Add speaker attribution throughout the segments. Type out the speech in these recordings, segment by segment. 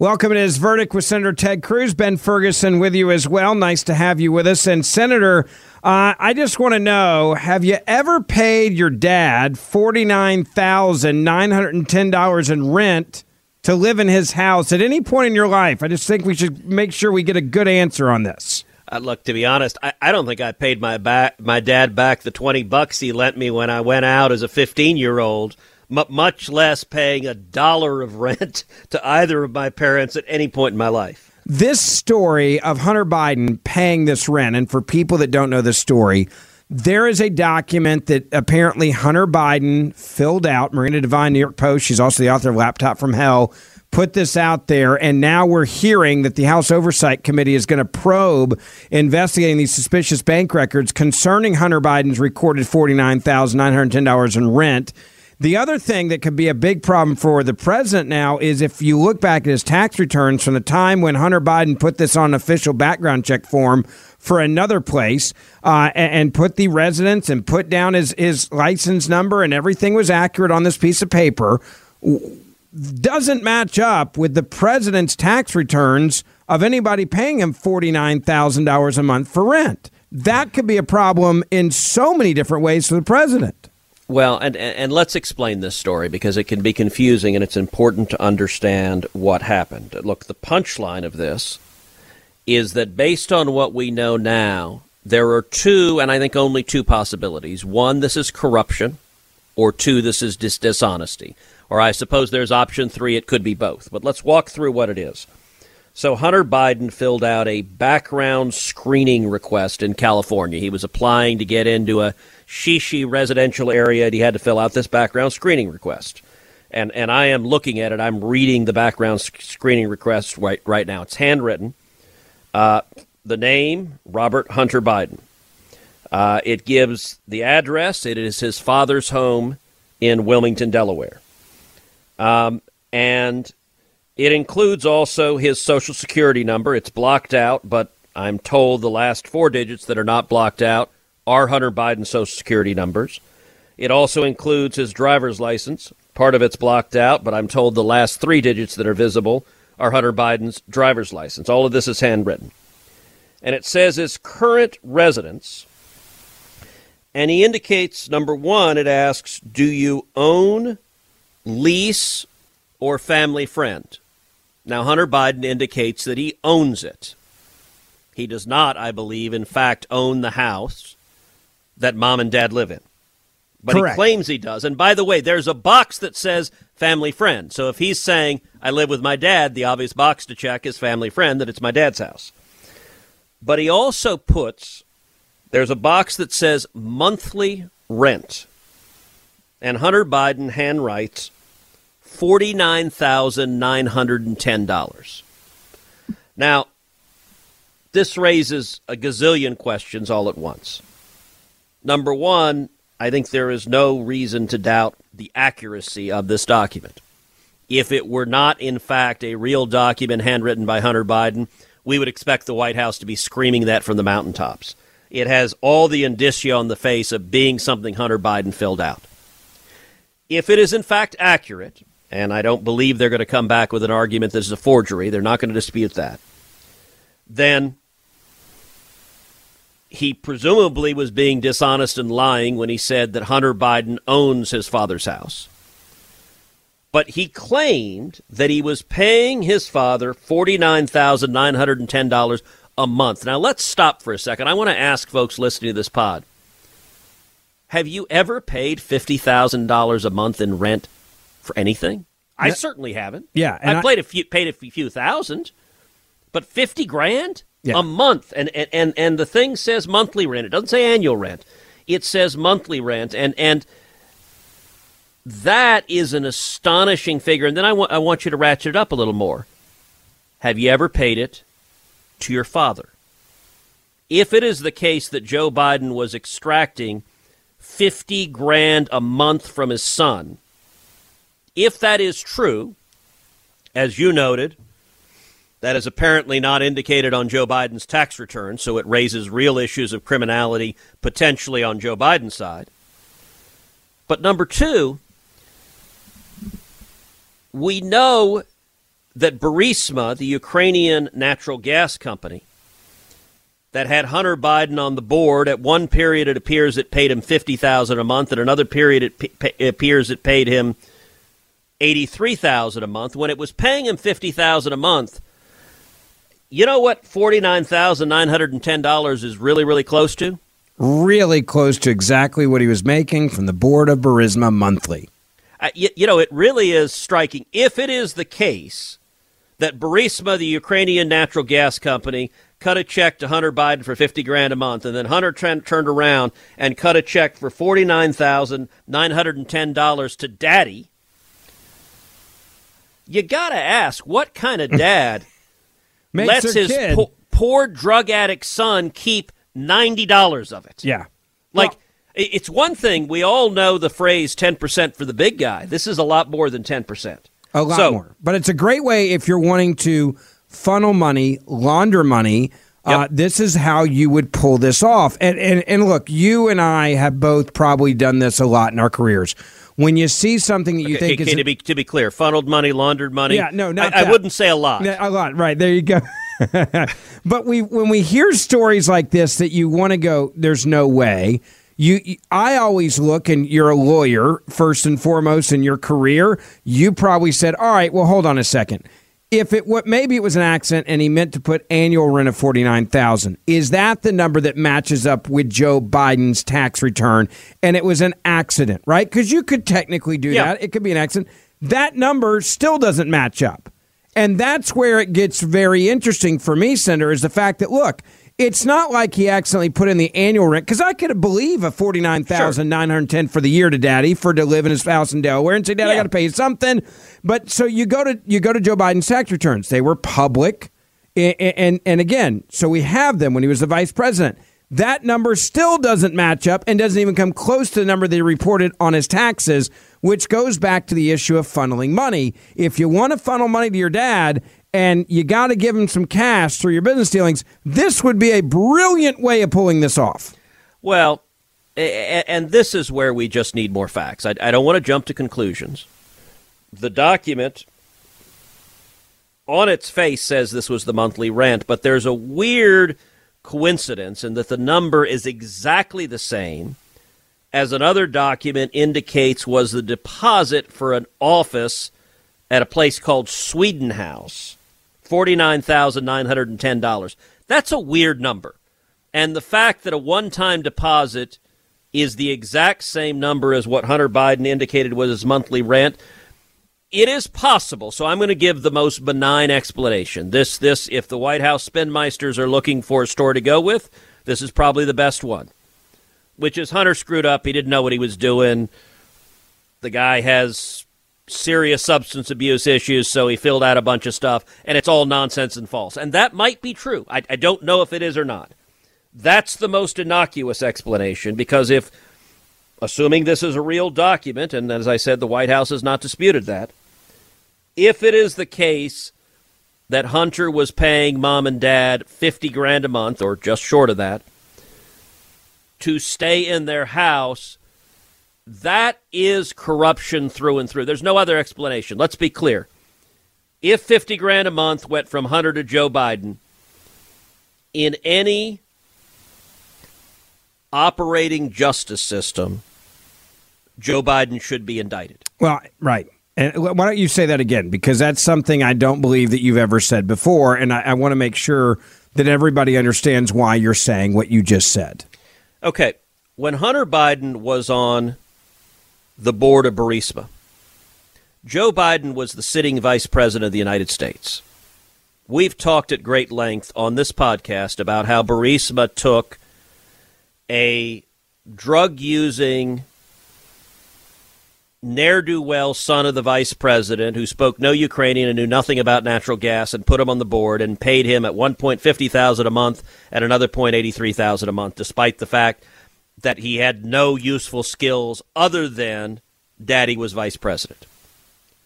Speaker 1: Welcome to his verdict with Senator Ted Cruz. Ben Ferguson with you as well. Nice to have you with us. And Senator, uh, I just want to know: Have you ever paid your dad forty nine thousand nine hundred and ten dollars in rent to live in his house at any point in your life? I just think we should make sure we get a good answer on this.
Speaker 2: Uh, look, to be honest, I, I don't think I paid my back my dad back the twenty bucks he lent me when I went out as a fifteen year old. M- much less paying a dollar of rent to either of my parents at any point in my life.
Speaker 1: This story of Hunter Biden paying this rent, and for people that don't know the story, there is a document that apparently Hunter Biden filled out. Miranda Devine, New York Post, she's also the author of Laptop from Hell, put this out there. And now we're hearing that the House Oversight Committee is going to probe investigating these suspicious bank records concerning Hunter Biden's recorded $49,910 in rent. The other thing that could be a big problem for the president now is if you look back at his tax returns from the time when Hunter Biden put this on official background check form for another place uh, and, and put the residence and put down his, his license number and everything was accurate on this piece of paper, doesn't match up with the president's tax returns of anybody paying him $49,000 a month for rent. That could be a problem in so many different ways for the president.
Speaker 2: Well, and, and let's explain this story because it can be confusing and it's important to understand what happened. Look, the punchline of this is that based on what we know now, there are two, and I think only two possibilities. One, this is corruption, or two, this is dis- dishonesty. Or I suppose there's option three, it could be both. But let's walk through what it is. So Hunter Biden filled out a background screening request in California. He was applying to get into a Shishi residential area, and he had to fill out this background screening request. And and I am looking at it. I'm reading the background sc- screening request right right now. It's handwritten. Uh, the name Robert Hunter Biden. Uh, it gives the address. It is his father's home in Wilmington, Delaware. Um, and it includes also his social security number. It's blocked out, but I'm told the last four digits that are not blocked out are Hunter Biden's social security numbers. It also includes his driver's license. Part of it's blocked out, but I'm told the last three digits that are visible are Hunter Biden's driver's license. All of this is handwritten. And it says his current residence. And he indicates number one, it asks, do you own, lease, or family friend? Now, Hunter Biden indicates that he owns it. He does not, I believe, in fact, own the house that mom and dad live in. But
Speaker 1: Correct.
Speaker 2: he claims he does. And by the way, there's a box that says family friend. So if he's saying, I live with my dad, the obvious box to check is family friend, that it's my dad's house. But he also puts, there's a box that says monthly rent. And Hunter Biden handwrites $49,910. Now, this raises a gazillion questions all at once. Number one, I think there is no reason to doubt the accuracy of this document. If it were not, in fact, a real document handwritten by Hunter Biden, we would expect the White House to be screaming that from the mountaintops. It has all the indicia on the face of being something Hunter Biden filled out. If it is, in fact, accurate, and I don't believe they're going to come back with an argument this is a forgery. They're not going to dispute that. Then he presumably was being dishonest and lying when he said that Hunter Biden owns his father's house. But he claimed that he was paying his father $49,910 a month. Now, let's stop for a second. I want to ask folks listening to this pod have you ever paid $50,000 a month in rent for anything? I certainly haven't.
Speaker 1: Yeah,
Speaker 2: I
Speaker 1: I-
Speaker 2: played a few, paid a few thousand, but 50 grand
Speaker 1: Yeah.
Speaker 2: a month. And, and, and, and the thing says monthly rent. It doesn't say annual rent. It says monthly rent. And, and that is an astonishing figure. And then I want I want you to ratchet it up a little more. Have you ever paid it to your father? If it is the case that Joe Biden was extracting 50 grand a month from his son, if that is true, as you noted, that is apparently not indicated on Joe Biden's tax return, so it raises real issues of criminality potentially on Joe Biden's side. But number two, we know that Burisma, the Ukrainian natural gas company, that had Hunter Biden on the board. At one period, it appears it paid him fifty thousand a month. At another period, it, it appears it paid him eighty-three thousand a month. When it was paying him fifty thousand a month, you know what? Forty-nine thousand nine hundred and ten dollars is really, really close to.
Speaker 1: Really close to exactly what he was making from the board of Burisma monthly.
Speaker 2: Uh, you, you know, it really is striking. If it is the case that Burisma, the Ukrainian natural gas company, cut a check to Hunter Biden for 50 grand a month, and then Hunter turned turned around and cut a check for $49,910 to daddy, you got to ask what kind of dad
Speaker 1: Makes
Speaker 2: lets his po- poor drug addict son keep $90 of it?
Speaker 1: yeah.
Speaker 2: Like, i it's one thing, we all know the phrase 10% for the big guy. This is a lot more than 10%.
Speaker 1: A lot
Speaker 2: So-
Speaker 1: more. But it's a great way if you're wanting to funnel money, launder money. Uh, this is how you would pull this off. And, and and look, you and I have both probably done this a lot in our careers. When you see something that you
Speaker 2: Okay,
Speaker 1: think
Speaker 2: okay,
Speaker 1: is
Speaker 2: to be to be clear, funneled money, laundered money.
Speaker 1: Yeah, no, not
Speaker 2: I, I wouldn't say a lot.
Speaker 1: A lot, right? There you go. but we when we hear stories like this that you want to go, there's no way. You, you- I always look, and you're a lawyer first and foremost in your career. You probably said, "All right, well, hold on a second. If it what maybe it was an accident and he meant to put annual rent of forty nine thousand, is that the number that matches up with Joe Biden's tax return? And it was an accident, right? Because you could technically do
Speaker 2: Yeah.
Speaker 1: that. It could be an accident. That number still doesn't match up. And that's where it gets very interesting for me, Senator, is the fact that, look, it's not like he accidentally put in the annual rent because I could believe a forty nine thousand nine hundred ten for the year to Daddy for to live in his house in Delaware and say, Dad, I got to pay you something. But so you go to you go to Joe Biden's tax returns; they were public, and and, and again, so we have them when he was the vice president. That number still doesn't match up and doesn't even come close to the number they reported on his taxes, which goes back to the issue of funneling money. If you want to funnel money to your dad and you got to give him some cash through your business dealings, this would be a brilliant way of pulling this off.
Speaker 2: Well, and this is where we just need more facts. I don't want to jump to conclusions. The document on its face says this was the monthly rent, but there's a weird coincidence in that the number is exactly the same as another document indicates was the deposit for an office at a place called Sweden House. $49,910. That's a weird number. And the fact that a one time deposit is the exact same number as what Hunter Biden indicated was his monthly rent, it is possible. So I'm going to give the most benign explanation. This, this, if the White House spinmeisters are looking for a store to go with, this is probably the best one. Which is Hunter screwed up. He didn't know what he was doing. The guy has serious substance abuse issues, so he filled out a bunch of stuff, and it's all nonsense and false. And that might be true. I, I don't know if it is or not. That's the most innocuous explanation because if, assuming this is a real document, and as I said, the White House has not disputed that, if it is the case that Hunter was paying mom and dad 50 grand a month, or just short of that, to stay in their house That is corruption through and through. There's no other explanation. Let's be clear. If 50 grand a month went from Hunter to Joe Biden, in any operating justice system, Joe Biden should be indicted.
Speaker 1: Well, right. And why don't you say that again? Because that's something I don't believe that you've ever said before. And I, I want to make sure that everybody understands why you're saying what you just said.
Speaker 2: Okay. When Hunter Biden was on the board of Burisma, Joe Biden was the sitting vice president of the United States. We've talked at great length on this podcast about how Burisma took a drug using ne'er do well son of the vice president who spoke no Ukrainian and knew nothing about natural gas and put him on the board and paid him at one point fifty thousand a month at another point eighty three thousand a month, despite the fact that he had no useful skills other than daddy was vice president.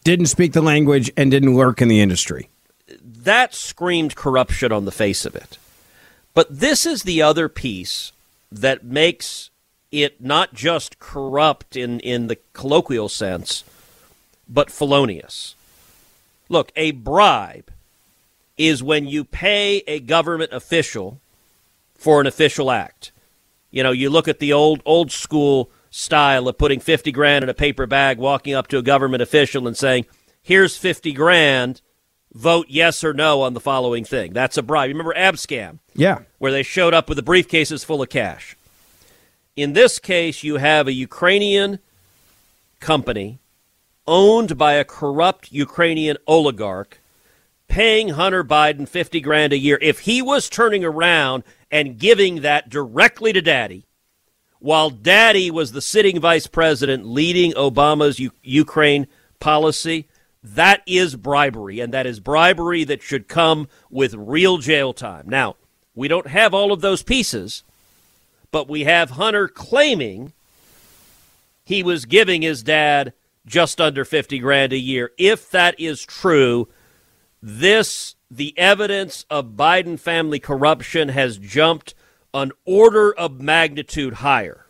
Speaker 1: Didn't speak the language and didn't work in the industry.
Speaker 2: That screamed corruption on the face of it. But this is the other piece that makes it not just corrupt in, in the colloquial sense, but felonious. Look, a bribe is when you pay a government official for an official act. You know, you look at the old old school style of putting 50 grand in a paper bag, walking up to a government official and saying, "Here's 50 grand, vote yes or no on the following thing." That's a bribe. Remember Abscam?
Speaker 1: Yeah.
Speaker 2: Where they showed up with the briefcases full of cash. In this case, you have a Ukrainian company owned by a corrupt Ukrainian oligarch paying Hunter Biden 50 grand a year. If he was turning around and giving that directly to daddy, while daddy was the sitting vice president leading Obama's U- Ukraine policy, that is bribery, and that is bribery that should come with real jail time. Now, we don't have all of those pieces, but we have Hunter claiming he was giving his dad just under 50 grand a year. If that is true, this the evidence of Biden family corruption has jumped an order of magnitude higher.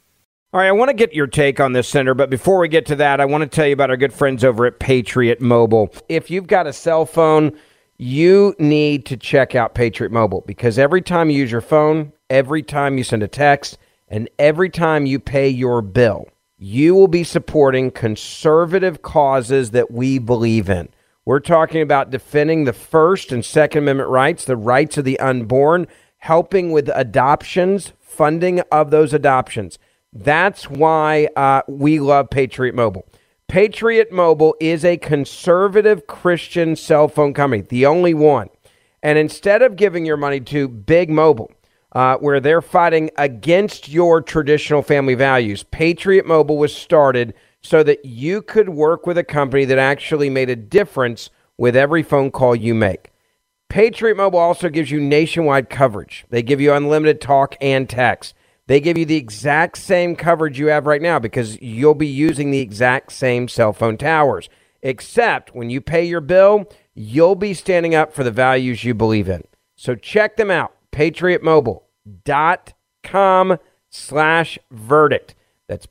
Speaker 1: All right, I want to get your take on this, Senator, but before we get to that, I want to tell you about our good friends over at Patriot Mobile. If you've got a cell phone, you need to check out Patriot Mobile because every time you use your phone, every time you send a text, and every time you pay your bill, you will be supporting conservative causes that we believe in. We're talking about defending the First and Second Amendment rights, the rights of the unborn, helping with adoptions, funding of those adoptions. That's why uh, we love Patriot Mobile. Patriot Mobile is a conservative Christian cell phone company, the only one. And instead of giving your money to Big Mobile, uh, where they're fighting against your traditional family values, Patriot Mobile was started so that you could work with a company that actually made a difference with every phone call you make. Patriot Mobile also gives you nationwide coverage. They give you unlimited talk and text. They give you the exact same coverage you have right now because you'll be using the exact same cell phone towers. Except when you pay your bill, you'll be standing up for the values you believe in. So check them out. PatriotMobile.com slash verdict. That's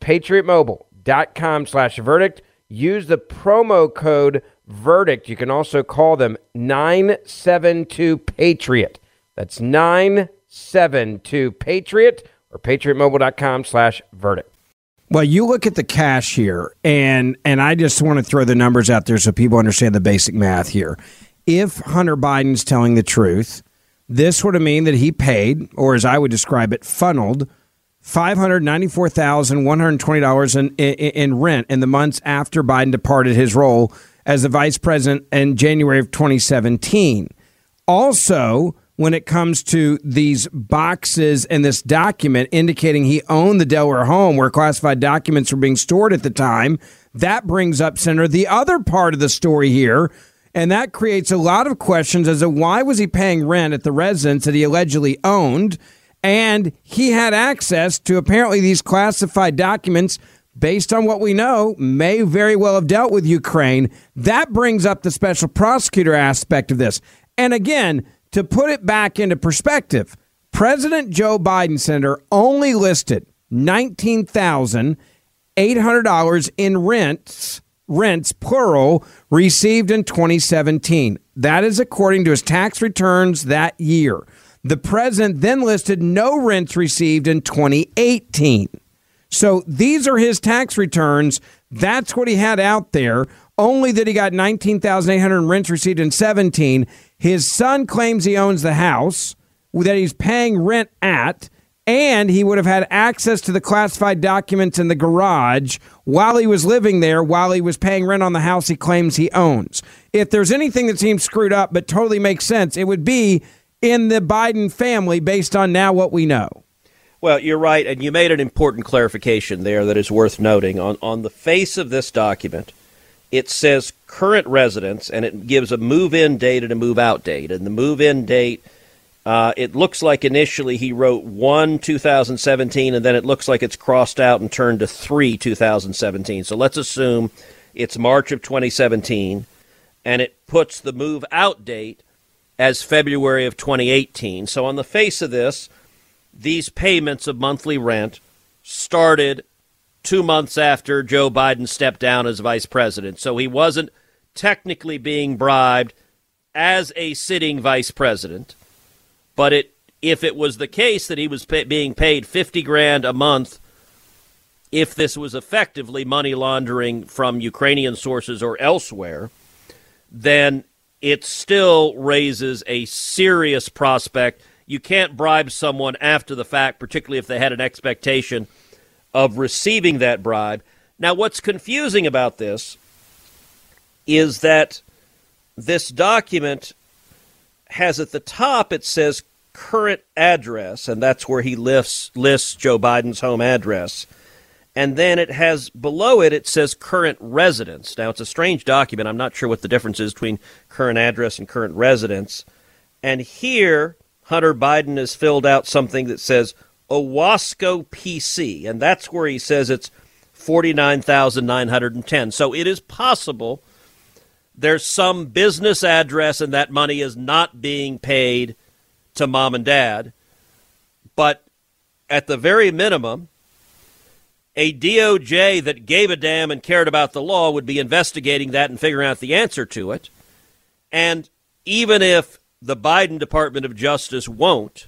Speaker 1: PatriotMobile.com slash verdict. Use the promo code verdict. You can also call them 972 Patriot. That's 972 Patriot or patriotmobile.com slash verdict. Well, you look at the cash here, and and I just want to throw the numbers out there so people understand the basic math here. If Hunter Biden's telling the truth, this would mean that he paid, or as I would describe it, funneled five hundred ninety-four thousand one hundred twenty dollars in, in in rent in the months after Biden departed his role as the vice president in January of 2017. Also, when it comes to these boxes and this document indicating he owned the Delaware home where classified documents were being stored at the time, that brings up, Senator, the other part of the story here. And that creates a lot of questions as to why was he paying rent at the residence that he allegedly owned? And he had access to apparently these classified documents based on what we know, may very well have dealt with Ukraine. That brings up the special prosecutor aspect of this. And again, to put it back into perspective, President Joe Biden, Senator, only listed $19,800 in rents, rents plural, received in 2017. That is according to his tax returns that year. The president then listed no rents received in 2018. So these are his tax returns. That's what he had out there. Only that he got 19,800 in rents received in 17. His son claims he owns the house that he's paying rent at and he would have had access to the classified documents in the garage while he was living there, while he was paying rent on the house he claims he owns. If there's anything that seems screwed up but totally makes sense, it would be in the Biden family based on now what we know.
Speaker 2: Well, you're right, and you made an important clarification there that is worth noting. On on the face of this document, it says current residence, and it gives a move-in date and a move-out date. And the move-in date uh, it looks like initially he wrote 1 2017, and then it looks like it's crossed out and turned to 3 2017. So let's assume it's March of 2017, and it puts the move out date as February of 2018. So on the face of this, these payments of monthly rent started two months after Joe Biden stepped down as vice president. So he wasn't technically being bribed as a sitting vice president but it if it was the case that he was pay, being paid 50 grand a month if this was effectively money laundering from Ukrainian sources or elsewhere, then it still raises a serious prospect. You can't bribe someone after the fact, particularly if they had an expectation of receiving that bribe. Now, what's confusing about this is that this document has at the top it says current address, and that's where he lists lists Joe Biden's home address. And then it has below it, it says current residence. Now, it's a strange document. I'm not sure what the difference is between current address and current residence. And here, Hunter Biden has filled out something that says Owasco PC, and that's where he says it's 49,910. So it is possible there's some business address and that money is not being paid to mom and dad. But at the very minimum, a DOJ that gave a damn and cared about the law would be investigating that and figuring out the answer to it. And even if the Biden Department of Justice won't,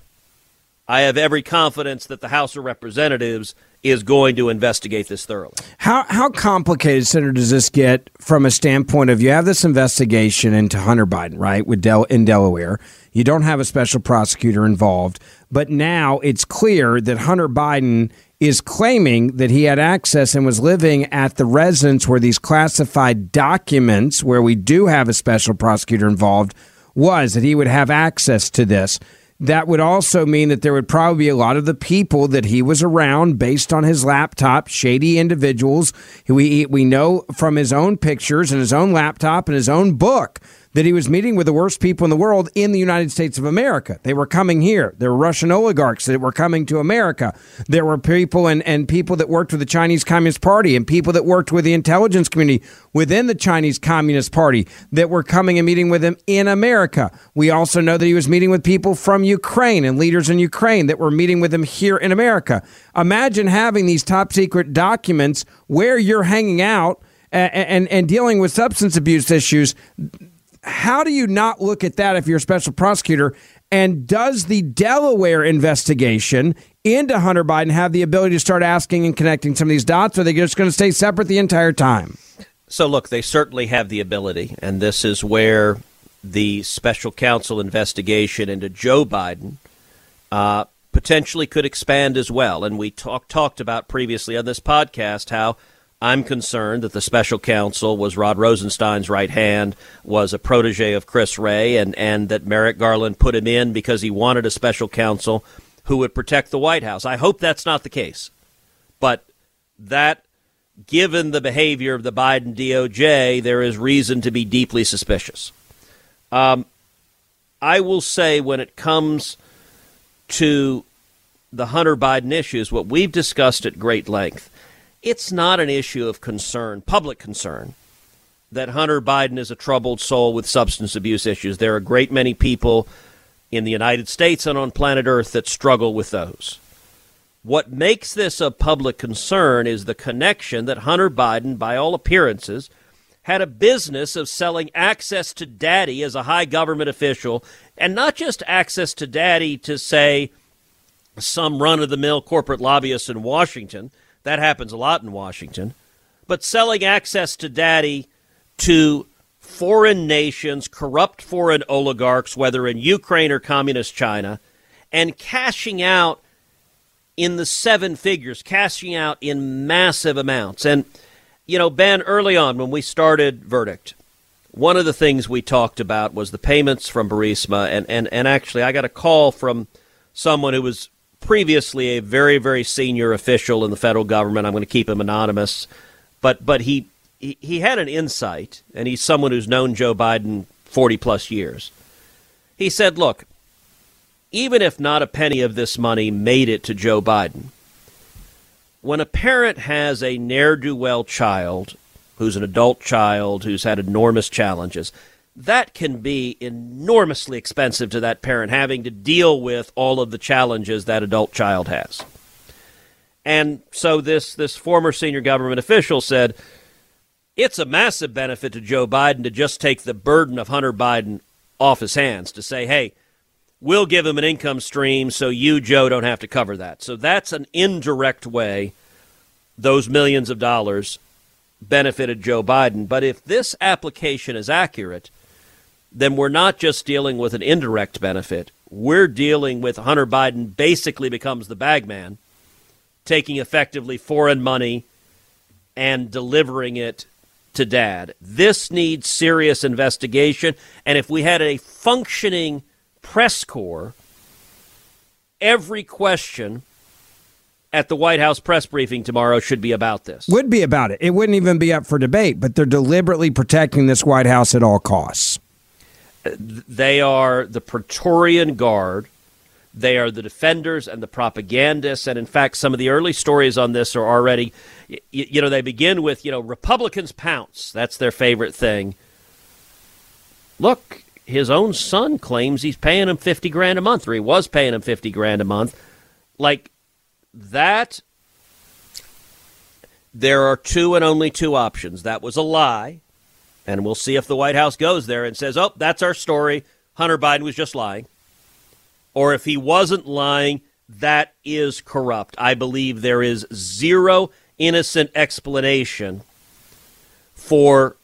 Speaker 2: I have every confidence that the House of Representatives is going to investigate this thoroughly.
Speaker 1: How how complicated, Senator, does this get from a standpoint of you have this investigation into Hunter Biden, right, with Del- in Delaware. You don't have a special prosecutor involved, but now it's clear that Hunter Biden is claiming that he had access and was living at the residence where these classified documents, where we do have a special prosecutor involved, was that he would have access to this that would also mean that there would probably be a lot of the people that he was around based on his laptop, shady individuals. We, we know from his own pictures and his own laptop and his own book that he was meeting with the worst people in the world in the United States of America. They were coming here. There were Russian oligarchs that were coming to America. There were people and, and people that worked with the Chinese Communist Party and people that worked with the intelligence community within the Chinese Communist Party that were coming and meeting with him in America. We also know that he was meeting with people from Ukraine and leaders in Ukraine that were meeting with him here in America. Imagine having these top secret documents where you're hanging out and, and, and dealing with substance abuse issues how do you not look at that if you're a special prosecutor? And does the Delaware investigation into Hunter Biden have the ability to start asking and connecting some of these dots? Or are they just going to stay separate the entire time?
Speaker 2: So, look, they certainly have the ability, and this is where the special counsel investigation into Joe Biden uh, potentially could expand as well. And we talk, talked about previously on this podcast how I'm concerned that the special counsel was Rod Rosenstein's right hand, was a protege of Chris Wray, and, and that Merrick Garland put him in because he wanted a special counsel who would protect the White House. I hope that's not the case. But that, given the behavior of the Biden DOJ, there is reason to be deeply suspicious. Um, I will say when it comes to the Hunter Biden issues, what we've discussed at great length it's not an issue of concern, public concern, that Hunter Biden is a troubled soul with substance abuse issues. There are a great many people in the United States and on planet Earth that struggle with those. What makes this a public concern is the connection that Hunter Biden, by all appearances, had a business of selling access to daddy as a high government official, and not just access to daddy to, say, some run of the mill corporate lobbyist in Washington. That happens a lot in Washington. But selling access to daddy to foreign nations, corrupt foreign oligarchs, whether in Ukraine or communist China, and cashing out in the seven figures, cashing out in massive amounts. And, you know, Ben, early on when we started Verdict, one of the things we talked about was the payments from Burisma. And, and, and actually, I got a call from someone who was previously a very, very senior official in the federal government. I'm going to keep him anonymous. But, but he, he, he had an insight, and he's someone who's known Joe Biden 40 plus years. He said, look, even if not a penny of this money made it to Joe Biden, when a parent has a ne'er do well child who's an adult child who's had enormous challenges, that can be enormously expensive to that parent having to deal with all of the challenges that adult child has. And so this this former senior government official said it's a massive benefit to Joe Biden to just take the burden of Hunter Biden off his hands to say, "Hey, we'll give him an income stream so you, Joe, don't have to cover that. So that's an indirect way those millions of dollars benefited Joe Biden. But if this application is accurate, then we're not just dealing with an indirect benefit. We're dealing with Hunter Biden basically becomes the bagman, taking effectively foreign money and delivering it to dad. This needs serious investigation. And if we had a functioning press corps every question at the White House press briefing tomorrow should be about this.
Speaker 1: Would be about it. It wouldn't even be up for debate, but they're deliberately protecting this White House at all costs.
Speaker 2: They are the Praetorian Guard. They are the defenders and the propagandists. And in fact, some of the early stories on this are already, you, you know, they begin with, you know, Republicans pounce. That's their favorite thing. Look, his own son claims he's paying him 50 grand a month, or he was paying him 50 grand a month. Like that, there are two and only two options. That was a lie. And we'll see if the White House goes there and says, oh, that's our story. Hunter Biden was just lying. Or if he wasn't lying, that is corrupt. I believe there is zero innocent explanation for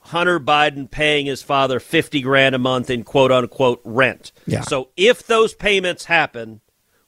Speaker 2: Hunter Biden paying his father 50 grand a month in quote unquote rent.
Speaker 1: Yeah.
Speaker 2: So if those payments happen,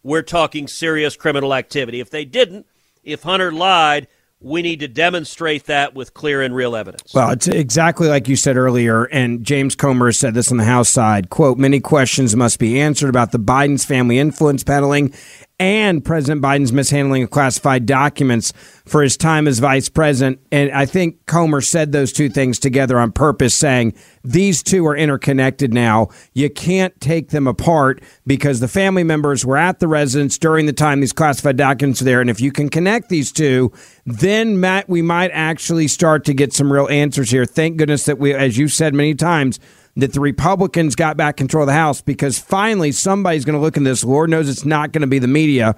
Speaker 2: we're talking serious criminal activity. If they didn't, if Hunter lied, we need to demonstrate that with clear and real evidence.
Speaker 1: Well, it's exactly like you said earlier, and James Comer said this on the House side. Quote, many questions must be answered about the Biden's family influence peddling and President Biden's mishandling of classified documents for his time as vice president. And I think Comer said those two things together on purpose, saying these two are interconnected now. You can't take them apart because the family members were at the residence during the time these classified documents were there. And if you can connect these two, then Matt, we might actually start to get some real answers here. Thank goodness that we, as you said many times, that the Republicans got back control of the House because finally somebody's going to look in this. Lord knows it's not going to be the media.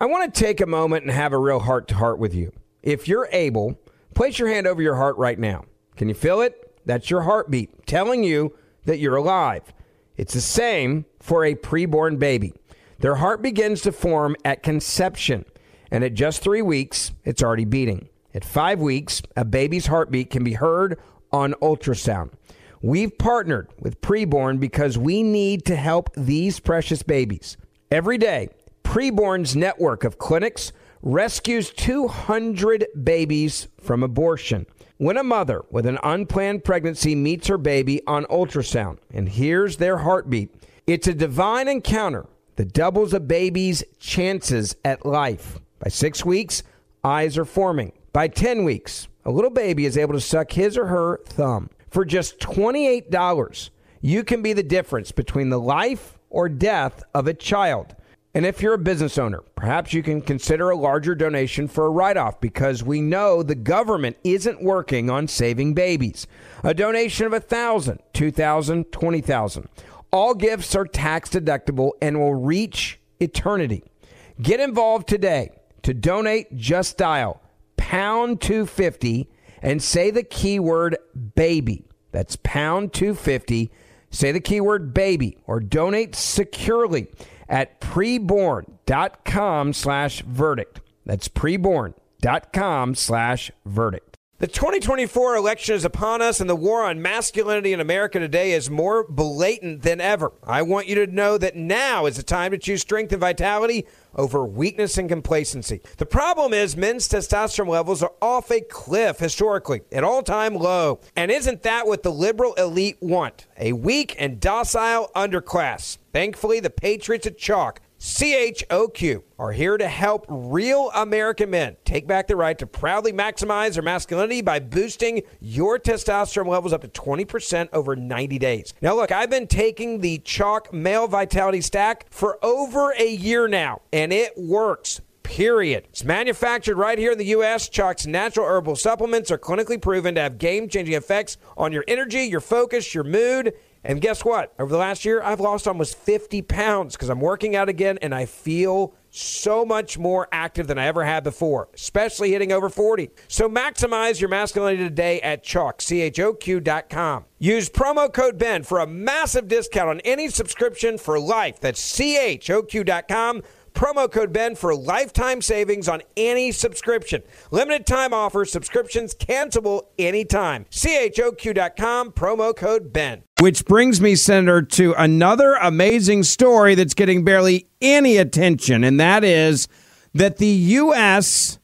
Speaker 1: I want to take a moment and have a real heart to heart with you. If you're able, place your hand over your heart right now. Can you feel it? That's your heartbeat telling you that you're alive. It's the same for a preborn baby. Their heart begins to form at conception, and at just three weeks, it's already beating. At five weeks, a baby's heartbeat can be heard on ultrasound. We've partnered with Preborn because we need to help these precious babies. Every day, Preborn's network of clinics rescues 200 babies from abortion. When a mother with an unplanned pregnancy meets her baby on ultrasound and hears their heartbeat, it's a divine encounter that doubles a baby's chances at life. By six weeks, eyes are forming. By 10 weeks, a little baby is able to suck his or her thumb. For just $28, you can be the difference between the life or death of a child. And if you're a business owner, perhaps you can consider a larger donation for a write off because we know the government isn't working on saving babies. A donation of $1,000, $2,000, $20,000. All gifts are tax deductible and will reach eternity. Get involved today. To donate, just dial pound 250 and say the keyword baby. That's pound 250. Say the keyword baby or donate securely at preborn.com slash verdict. That's preborn.com slash verdict. The 2024 election is upon us, and the war on masculinity in America today is more blatant than ever. I want you to know that now is the time to choose strength and vitality over weakness and complacency. The problem is men's testosterone levels are off a cliff historically, at all time low. And isn't that what the liberal elite want? A weak and docile underclass. Thankfully, the Patriots at CHOQ CHOQ are here to help real American men take back the right to proudly maximize their masculinity by boosting your testosterone levels up to 20% over 90 days. Now, look, I've been taking the CHOQ Male Vitality Stack for over a year now, and it works period. It's manufactured right here in the U.S. CHOQ's natural herbal supplements are clinically proven to have game changing effects on your energy, your focus, your mood. And guess what? Over the last year, I've lost almost 50 pounds because I'm working out again and I feel so much more active than I ever had before, especially hitting over 40. So maximize your masculinity today at choq, C-H-O-Q.com. Use promo code BEN for a massive discount on any subscription for life. That's C-H-O-Q.com. Promo code BEN for lifetime savings on any subscription. Limited time offer, subscriptions cancelable anytime. CHOQ.com, promo code BEN. Which brings me, Senator, to another amazing story that's getting barely any attention, and that is that the U.S.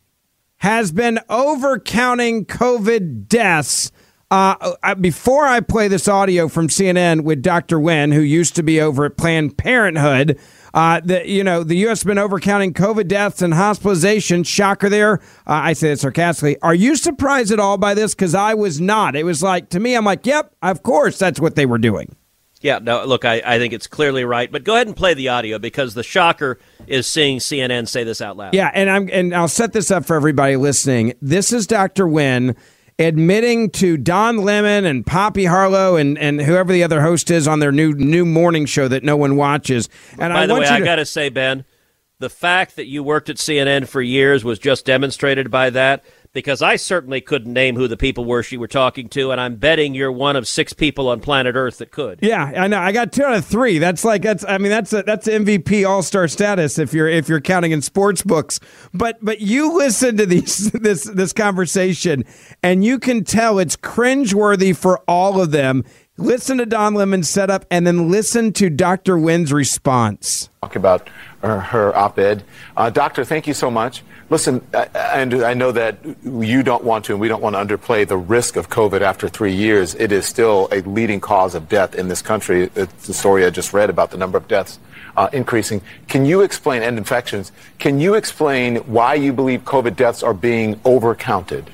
Speaker 1: has been overcounting COVID deaths. Uh, uh, before I play this audio from CNN with Dr. Wen, who used to be over at Planned Parenthood, uh, the, you know, the U.S. has been overcounting COVID deaths and hospitalizations. Shocker there. Uh, I say it sarcastically. Are you surprised at all by this? Because I was not. It was like, to me, I'm like, yep, of course, that's what they were doing.
Speaker 2: Yeah, no, look, I, I think it's clearly right. But go ahead and play the audio because the shocker is seeing CNN say this out loud.
Speaker 1: Yeah, and I'm and I'll set this up for everybody listening. This is Dr. Wen admitting to Don Lemon and Poppy Harlow and, and whoever the other host is on their new new morning show that no one watches. And
Speaker 2: by
Speaker 1: I
Speaker 2: the
Speaker 1: want
Speaker 2: way,
Speaker 1: you
Speaker 2: I
Speaker 1: to,
Speaker 2: got to say, Ben, the fact that you worked at CNN for years was just demonstrated by that. Because I certainly couldn't name who the people were she were talking to, and I'm betting you're one of six people on planet Earth that could.
Speaker 1: Yeah, I know. I got two out of three. That's like that's. I mean, that's a, that's MVP All Star status if you're if you're counting in sports books. But but you listen to these this this conversation, and you can tell it's cringeworthy for all of them. Listen to Don Lemon's setup, and then listen to Dr. Wen's response.
Speaker 3: talk about her, her op-ed. Uh, doctor, thank you so much. Listen, I I know that you don't want to, and we don't want to underplay the risk of COVID after three years. It is still a leading cause of death in this country. It's the story I just read about the number of deaths uh, increasing. Can you explain, and infections, can you explain why you believe COVID deaths are being overcounted?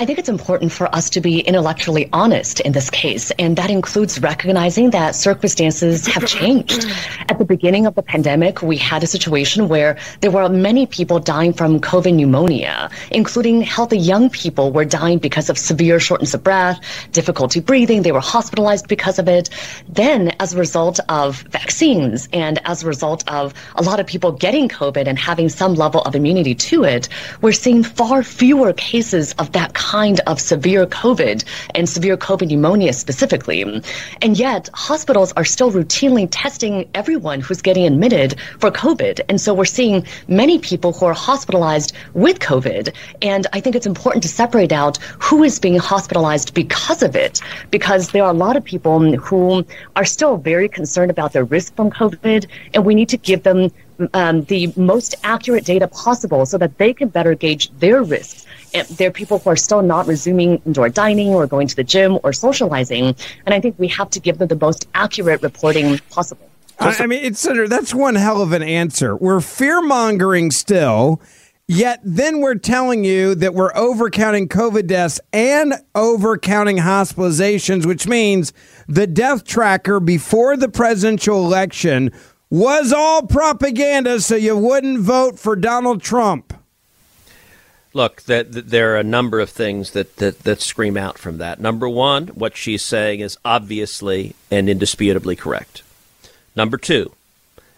Speaker 4: I think it's important for us to be intellectually honest in this case, and that includes recognizing that circumstances have changed. At the beginning of the pandemic, we had a situation where there were many people dying from COVID pneumonia, including healthy young people were dying because of severe shortness of breath, difficulty breathing. They were hospitalized because of it. Then, as a result of vaccines and as a result of a lot of people getting COVID and having some level of immunity to it, we're seeing far fewer cases of that kind of severe COVID and severe COVID pneumonia specifically. And yet, hospitals are still routinely testing everyone who's getting admitted for COVID. And so we're seeing many people who are hospitalized with COVID. And I think it's important to separate out who is being hospitalized because of it, because there are a lot of people who are still very concerned about their risk from COVID, and we need to give them um, the most accurate data possible so that they can better gauge their risks. And there are people who are still not resuming indoor dining or going to the gym or socializing, and I think we have to give them the most accurate reporting possible.
Speaker 1: I, I mean, it's that's one hell of an answer. We're fear mongering still, yet then we're telling you that we're overcounting COVID deaths and overcounting hospitalizations, which means the death tracker before the presidential election was all propaganda, so you wouldn't vote for Donald Trump.
Speaker 2: Look, that, there are a number of things that, that, that scream out from that. Number one, what she's saying is obviously and indisputably correct. Number two,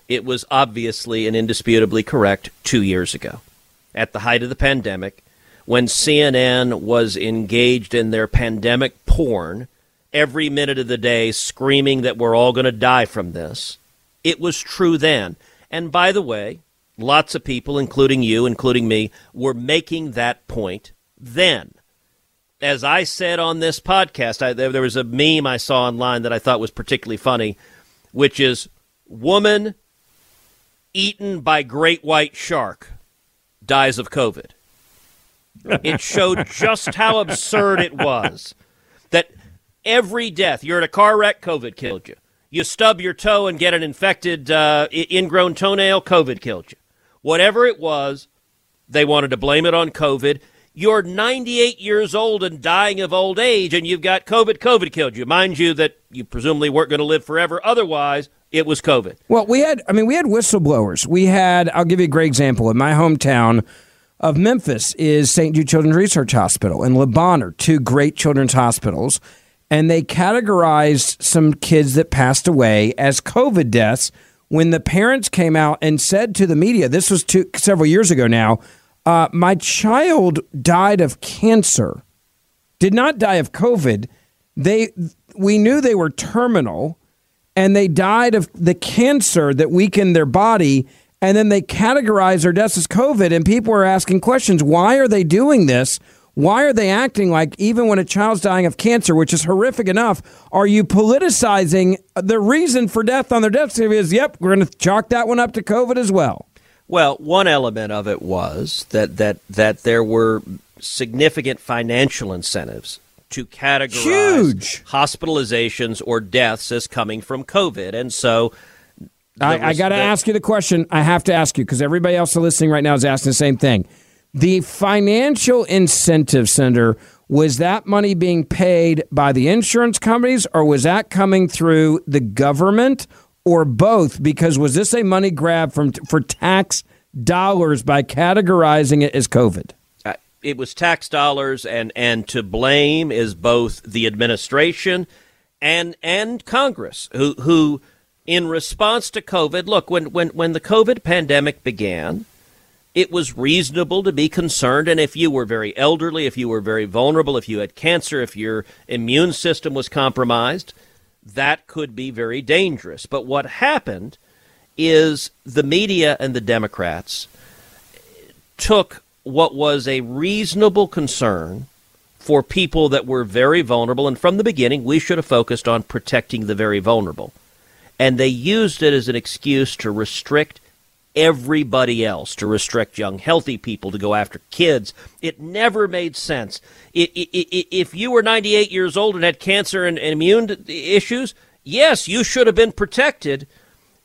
Speaker 2: it was obviously and indisputably correct two years ago, at the height of the pandemic, when CNN was engaged in their pandemic porn every minute of the day, screaming that we're all going to die from this. It was true then. And by the way, lots of people, including you, including me, were making that point then. As I said on this podcast, I, there, there was a meme I saw online that I thought was particularly funny, which is woman eaten by great white shark dies of COVID. It showed just how absurd it was that every death, you're in a car wreck, COVID killed you. You stub your toe and get an infected uh, ingrown toenail, COVID killed you. Whatever it was, they wanted to blame it on COVID. You're 98 years old and dying of old age, and you've got COVID. COVID killed you. Mind you, that you presumably weren't going to live forever. Otherwise, it was COVID.
Speaker 1: Well, we had, I mean, we had whistleblowers. We had, I'll give you a great example. In my hometown of Memphis is St. Jude Children's Research Hospital and Le Bonheur, two great children's hospitals. And they categorized some kids that passed away as COVID deaths when the parents came out and said to the media, this was two, several years ago now, uh, my child died of cancer, did not die of COVID. They, we knew they were terminal, and they died of the cancer that weakened their body. And then they categorized their deaths as COVID, and people were asking questions: Why are they doing this? Why are they acting like even when a child's dying of cancer, which is horrific enough, are you politicizing the reason for death on their death certificate? Is yep, we're going to chalk that one up to COVID as well.
Speaker 2: Well, one element of it was that that that there were significant financial incentives to categorize
Speaker 1: Huge.
Speaker 2: hospitalizations or deaths as coming from COVID, and so
Speaker 1: I, I got to ask you the question. I have to ask you because everybody else listening right now is asking the same thing. The financial incentive, Senator, was that money being paid by the insurance companies or was that coming through the government or both? Because was this a money grab from for tax dollars by categorizing it as COVID?
Speaker 2: Uh, it was tax dollars, and and to blame is both the administration and and Congress, who who in response to COVID, look when when when the COVID pandemic began it was reasonable to be concerned. And if you were very elderly, if you were very vulnerable, if you had cancer, if your immune system was compromised, that could be very dangerous. But what happened is the media and the Democrats took what was a reasonable concern for people that were very vulnerable. And from the beginning, we should have focused on protecting the very vulnerable. And they used it as an excuse to restrict everybody else to restrict young, healthy people to go after kids. It never made sense. if you were 98 years old and had cancer and, immune issues, yes, you should have been protected.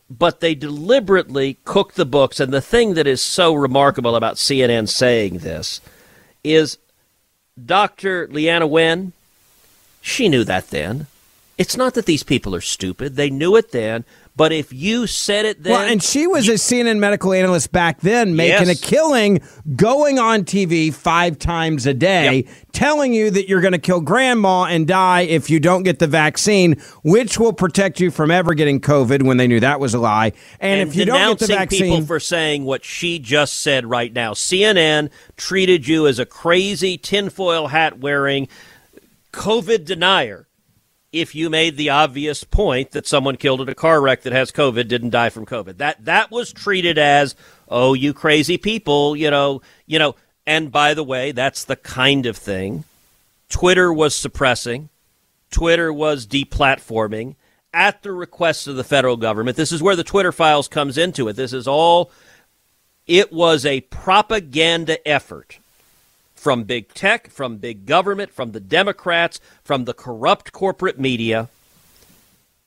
Speaker 2: But they deliberately cooked the books. And the thing that is so remarkable about CNN saying this is Dr. Leanna Wen, she knew that then. It's not that these people are stupid. They knew it then, but if you said it then.
Speaker 1: Well, and she was you, a CNN medical analyst back then, making yes. a killing, going on TV five times a day, yep. telling you that you're going to kill grandma and die if you don't get the vaccine, which will protect you from ever getting COVID when they knew that was a lie. And,
Speaker 2: and
Speaker 1: if you don't get the vaccine.
Speaker 2: people for saying what she just said right now. CNN treated you as a crazy tinfoil hat wearing COVID denier if you made the obvious point that someone killed in a car wreck that has COVID didn't die from COVID. That that was treated as, oh, you crazy people, you know, you know. And by the way, that's the kind of thing Twitter was suppressing, Twitter was deplatforming at the request of the federal government. This is where the Twitter files comes into it. This is all it was a propaganda effort from big tech, from big government, from the Democrats, from the corrupt corporate media.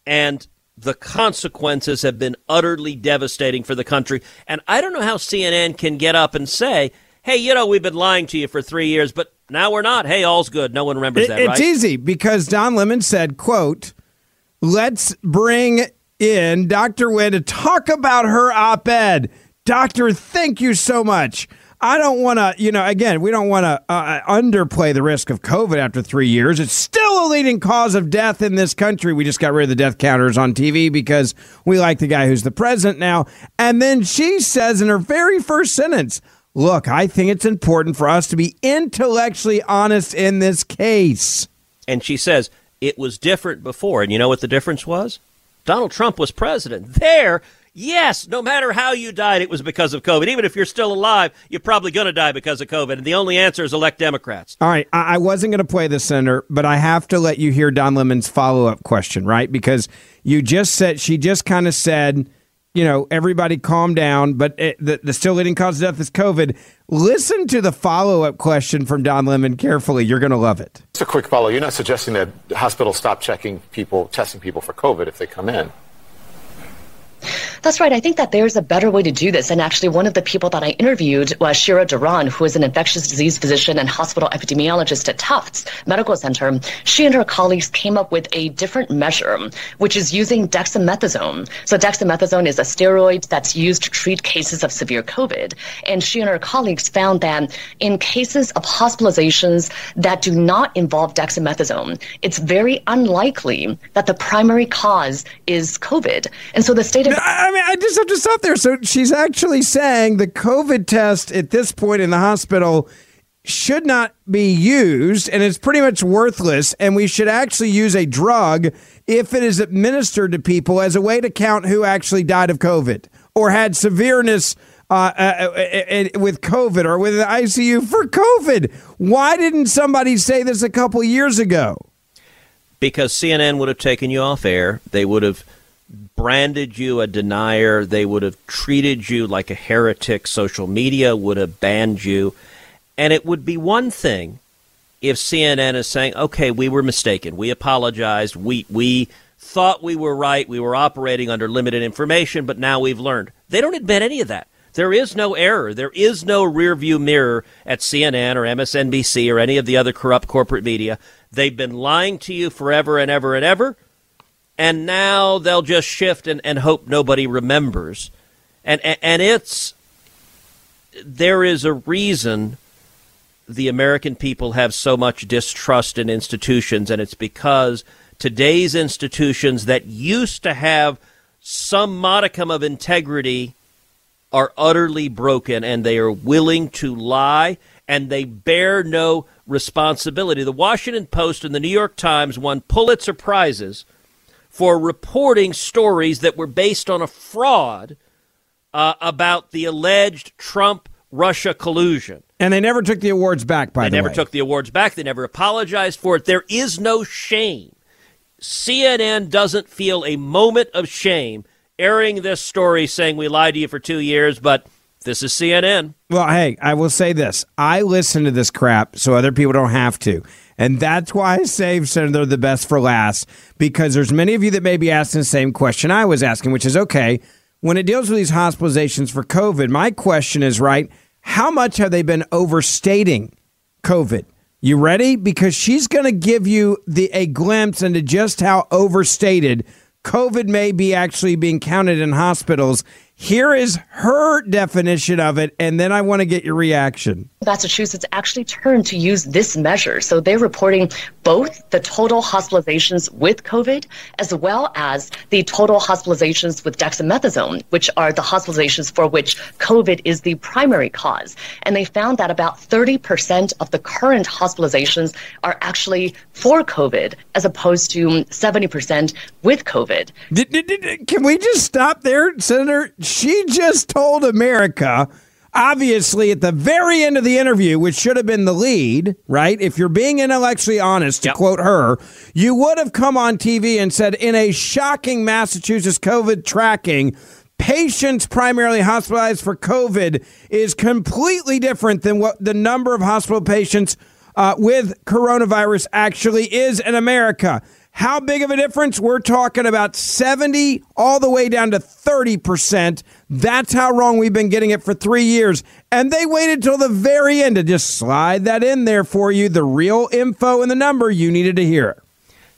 Speaker 2: And the consequences have been utterly devastating for the country. And I don't know how CNN can get up and say, hey, you know, we've been lying to you for three years, but now we're not. Hey, all's good. No one remembers
Speaker 1: it,
Speaker 2: that,
Speaker 1: It's
Speaker 2: right?
Speaker 1: easy because Don Lemon said, quote, let's bring in Dr. Wen to talk about her op-ed. Doctor, thank you so much. I don't want to, you know, again, we don't want to uh, underplay the risk of COVID after three years. It's still a leading cause of death in this country. We just got rid of the death counters on TV because we like the guy who's the president now. And then she says in her very first sentence, Look, I think it's important for us to be intellectually honest in this case.
Speaker 2: And she says, it was different before. And you know what the difference was? Donald Trump was president. There, yes, no matter how you died, it was because of COVID. Even if you're still alive, you're probably going to die because of COVID. And the only answer is elect Democrats.
Speaker 1: All right. I, I wasn't going to play the Senator, but I have to let you hear Don Lemon's follow up question, right? Because you just said, she just kind of said, you know, everybody calm down, but it, the, the still leading cause of death is COVID. Listen to the follow up question from Don Lemon carefully. You're going to love it.
Speaker 3: Just a quick follow. You're not suggesting that hospitals stop checking people, testing people for COVID if they come in.
Speaker 4: That's right. I think that there's a better way to do this. And actually, one of the people that I interviewed was Shira Doron, who is an infectious disease physician and hospital epidemiologist at Tufts Medical Center. She and her colleagues came up with a different measure, which is using dexamethasone. So, dexamethasone is a steroid that's used to treat cases of severe COVID. And she and her colleagues found that in cases of hospitalizations that do not involve dexamethasone, it's very unlikely that the primary cause is COVID. And so the state
Speaker 1: I mean, I just have to stop there. So she's actually saying the COVID test at this point in the hospital should not be used and it's pretty much worthless. And we should actually use a drug if it is administered to people as a way to count who actually died of COVID or had severeness. Uh, uh, uh, uh with COVID or with the ICU for COVID. Why didn't somebody say this a couple years ago?
Speaker 2: Because CNN would have taken you off air. They would have branded you a denier. They would have treated you like a heretic. Social media would have banned you. And it would be one thing if CNN is saying, okay, we were mistaken. We apologized. We, we thought we were right. We were operating under limited information, but now we've learned. They don't admit any of that. There is no error. There is no rearview mirror at CNN or MSNBC or any of the other corrupt corporate media. They've been lying to you forever and ever and ever and now they'll just shift and, and hope nobody remembers. And, and, and it's there is a reason the American people have so much distrust in institutions, and it's because today's institutions that used to have some modicum of integrity are utterly broken and they are willing to lie and they bear no responsibility. The Washington Post and the New York Times won Pulitzer Prizes for reporting stories that were based on a fraud uh, about the alleged Trump Russia collusion.
Speaker 1: And they never took the awards back, by
Speaker 2: they
Speaker 1: the
Speaker 2: way. They
Speaker 1: never
Speaker 2: took the awards back. They never apologized for it. There is no shame. CNN doesn't feel a moment of shame airing this story saying we lied to you for two years, but this is CNN.
Speaker 1: Well, hey, I will say this. I listen to this crap so other people don't have to. And that's why I save Senator the best for last, because there's many of you that may be asking the same question I was asking, which is okay, when it deals with these hospitalizations for COVID, my question is right, how much have they been overstating COVID? You ready? Because she's going to give you the a glimpse into just how overstated COVID may be actually being counted in hospitals here is her definition of it, and then I want to get your reaction.
Speaker 4: Massachusetts actually turned to use this measure. So they're reporting both the total hospitalizations with COVID as well as the total hospitalizations with dexamethasone, which are the hospitalizations for which COVID is the primary cause. And they found that about 30% of the current hospitalizations are actually for COVID as opposed to 70% with COVID.
Speaker 1: Did, did, did, can we just stop there, Senator? she just told America, obviously at the very end of the interview, which should have been the lead, right? If you're being intellectually honest, to yep. quote her, you would have come on TV and said, in a shocking Massachusetts COVID tracking, patients primarily hospitalized for COVID is completely different than what the number of hospital patients uh, with coronavirus actually is in America. How big of a difference? We're talking about 70 all the way down to 30%. That's how wrong we've been getting it for three years. And they waited till the very end to just slide that in there for you the real info and the number you needed to hear.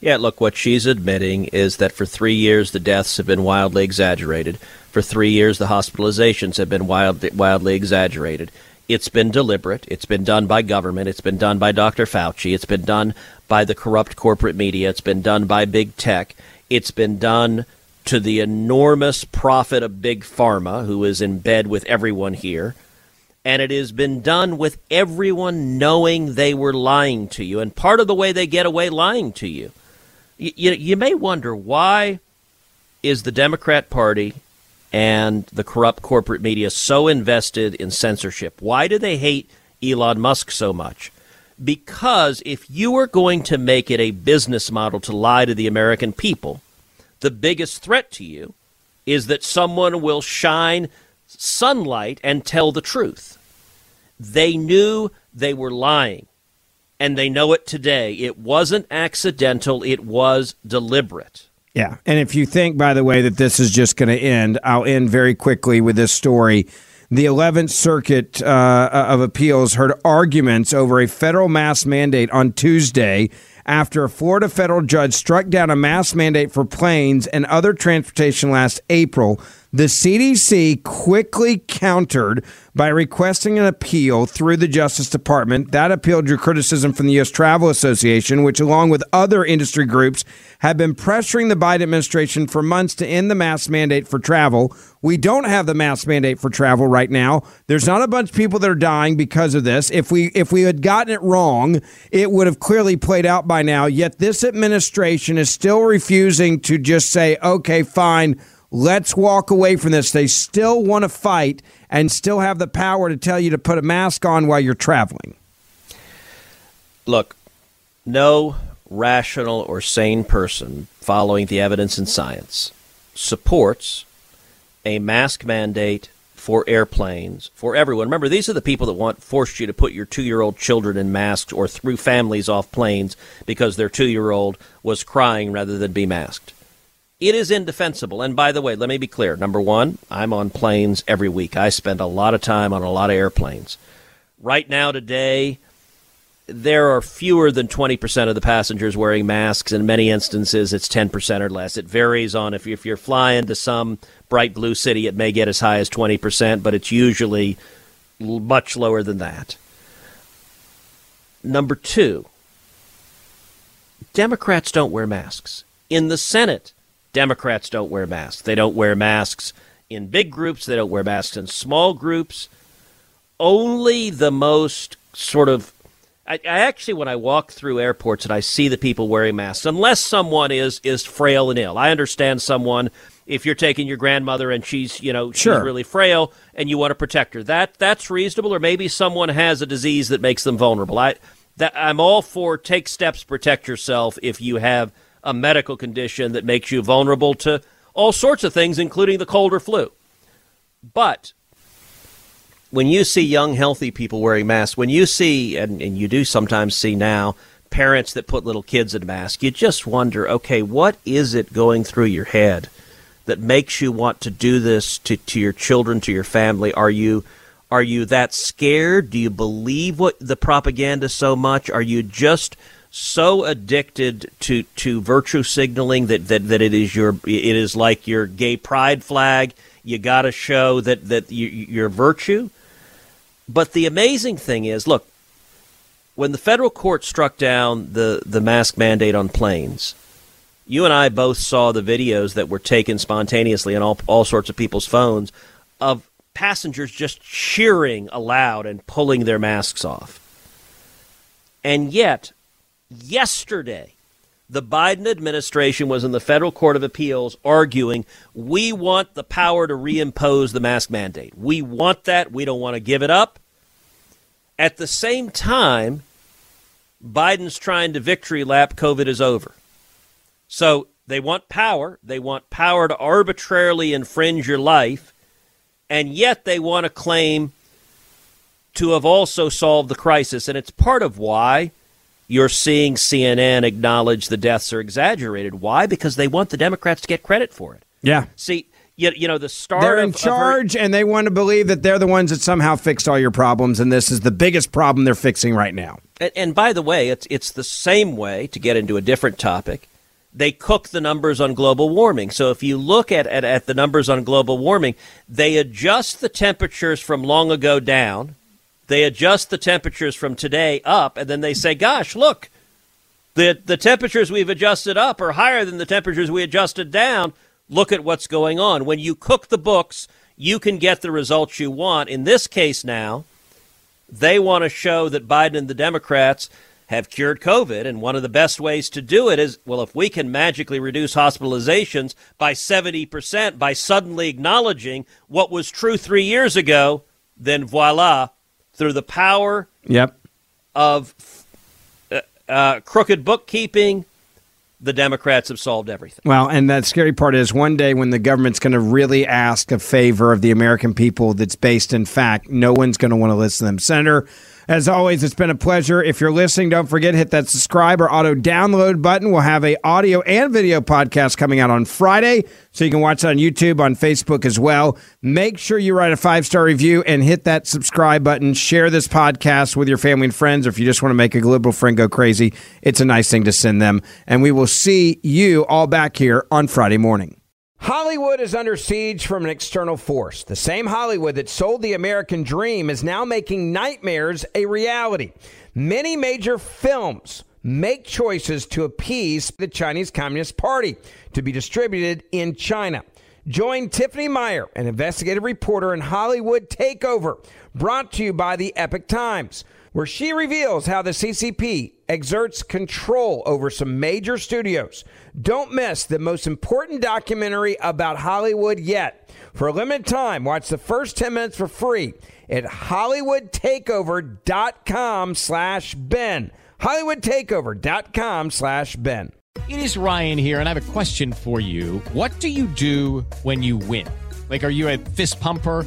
Speaker 2: Yeah, look, what she's admitting is that for three years the deaths have been wildly exaggerated. For three years the hospitalizations have been wildly, wildly exaggerated. It's been deliberate. It's been done by government. It's been done by Dr. Fauci. It's been done by the corrupt corporate media. It's been done by big tech. It's been done to the enormous profit of big pharma, who is in bed with everyone here. And it has been done with everyone knowing they were lying to you. And part of the way they get away lying to you, you, you, may wonder why is the Democrat Party and the corrupt corporate media so invested in censorship? Why do they hate Elon Musk so much? Because if you are going to make it a business model to lie to the American people, the biggest threat to you is that someone will shine sunlight and tell the truth. They knew they were lying, and they know it today. It wasn't accidental, it was deliberate.
Speaker 1: Yeah. And if you think, by the way, that this is just going to end, I'll end very quickly with this story. The 11th Circuit uh, of Appeals heard arguments over a federal mask mandate on Tuesday after a Florida federal judge struck down a mask mandate for planes and other transportation last April. The CDC quickly countered by requesting an appeal through the Justice Department. That appeal drew criticism from the U.S. Travel Association, which, along with other industry groups, have been pressuring the Biden administration for months to end the mask mandate for travel. We don't have the mask mandate for travel right now. There's not a bunch of people that are dying because of this. If we if we had gotten it wrong, it would have clearly played out by now. Yet this administration is still refusing to just say, "Okay, fine." Let's walk away from this. They still want to fight and still have the power to tell you to put a mask on while you're traveling.
Speaker 2: Look, no rational or sane person following the evidence and science supports a mask mandate for airplanes for everyone. Remember, these are the people that want forced you to put your two year old children in masks or threw families off planes because their two year old was crying rather than be masked. It is indefensible. And by the way, let me be clear. Number one, I'm on planes every week. I spend a lot of time on a lot of airplanes. Right now, today, there are fewer than 20% of the passengers wearing masks. In many instances, it's 10% or less. It varies on if, if you're flying to some bright blue city, it may get as high as 20%, but it's usually much lower than that. Number two, Democrats don't wear masks. In the Senate, Democrats don't wear masks. They don't wear masks in big groups, they don't wear masks in small groups. Only the most sort of I, I, actually, when I walk through airports and I see the people wearing masks, unless someone is is frail and ill, I understand someone. If you're taking your grandmother and she's you know she's
Speaker 1: Sure.
Speaker 2: really frail and you want to protect her, that that's reasonable. Or maybe someone has a disease that makes them vulnerable. I that I'm all for take steps protect yourself if you have a medical condition that makes you vulnerable to all sorts of things, including the cold or flu. But when you see young, healthy people wearing masks, when you see, and, and you do sometimes see now, parents that put little kids in masks, you just wonder, okay, what is it going through your head that makes you want to do this to, to your children, to your family? Are you are you that scared? Do you believe what the propaganda so much? Are you just so addicted to, to virtue signaling that, that, that it is your it is like your gay pride flag? You got to show that that you, your virtue. But the amazing thing is, look, when the federal court struck down the, the mask mandate on planes, you and I both saw the videos that were taken spontaneously on all, all sorts of people's phones of passengers just cheering aloud and pulling their masks off. And yet, yesterday, the Biden administration was in the federal court of appeals arguing we want the power to reimpose the mask mandate. We want that. We don't want to give it up. At the same time, Biden's trying to victory lap COVID is over. So they want power. They want power to arbitrarily infringe your life. And yet they want to claim to have also solved the crisis. And it's part of why you're seeing CNN acknowledge the deaths are exaggerated. Why? Because they want the Democrats to get credit for it.
Speaker 1: Yeah.
Speaker 2: See, you, you know, the start
Speaker 1: They're
Speaker 2: of,
Speaker 1: in
Speaker 2: of her-
Speaker 1: charge and they want to believe that they're the ones that somehow fixed all your problems, and this is the biggest problem they're fixing right now.
Speaker 2: And, and by the way, it's it's the same way to get into a different topic. They cook the numbers on global warming. So if you look at, at, at the numbers on global warming, they adjust the temperatures from long ago down They adjust the temperatures from today up, and then they say, gosh, look, the, the temperatures we've adjusted up are higher than the temperatures we adjusted down. Look at what's going on. When you cook the books, you can get the results you want. In this case, now, they want to show that Biden and the Democrats have cured COVID. And one of the best ways to do it is well, if we can magically reduce hospitalizations by 70% by suddenly acknowledging what was true three years ago, then voila, through the power
Speaker 1: Yep.
Speaker 2: of uh, uh, crooked bookkeeping, the Democrats have solved everything.
Speaker 1: Well, and that scary part is one day when the government's going to really ask a favor of the American people that's based in fact, no one's going to want to listen to them. Senator, as always, it's been a pleasure. If you're listening, don't forget hit that subscribe or auto download button. We'll have a audio and video podcast coming out on Friday, so you can watch it on YouTube, on Facebook as well. Make sure you write a five star review and hit that subscribe button. Share this podcast with your family and friends, or if you just want to make a liberal friend go crazy, it's a nice thing to send them. And we will see you all back here on Friday morning. Hollywood is under siege from an external force. The same Hollywood that sold the American dream is now making nightmares a reality. Many major films make choices to appease the Chinese Communist Party to be distributed in China. Join Tiffany Meyer, an investigative reporter in Hollywood Takeover, brought to you by the Epoch Times, where she reveals how the CCP exerts control over some major studios. Don't miss the most important documentary about Hollywood yet. For a limited time, watch the first 10 minutes for free at hollywoodtakeover.com slash Ben. hollywoodtakeover.com slash Ben.
Speaker 5: It is Ryan here, and I have a question for you. What do you do when you win? Like, are you a fist pumper?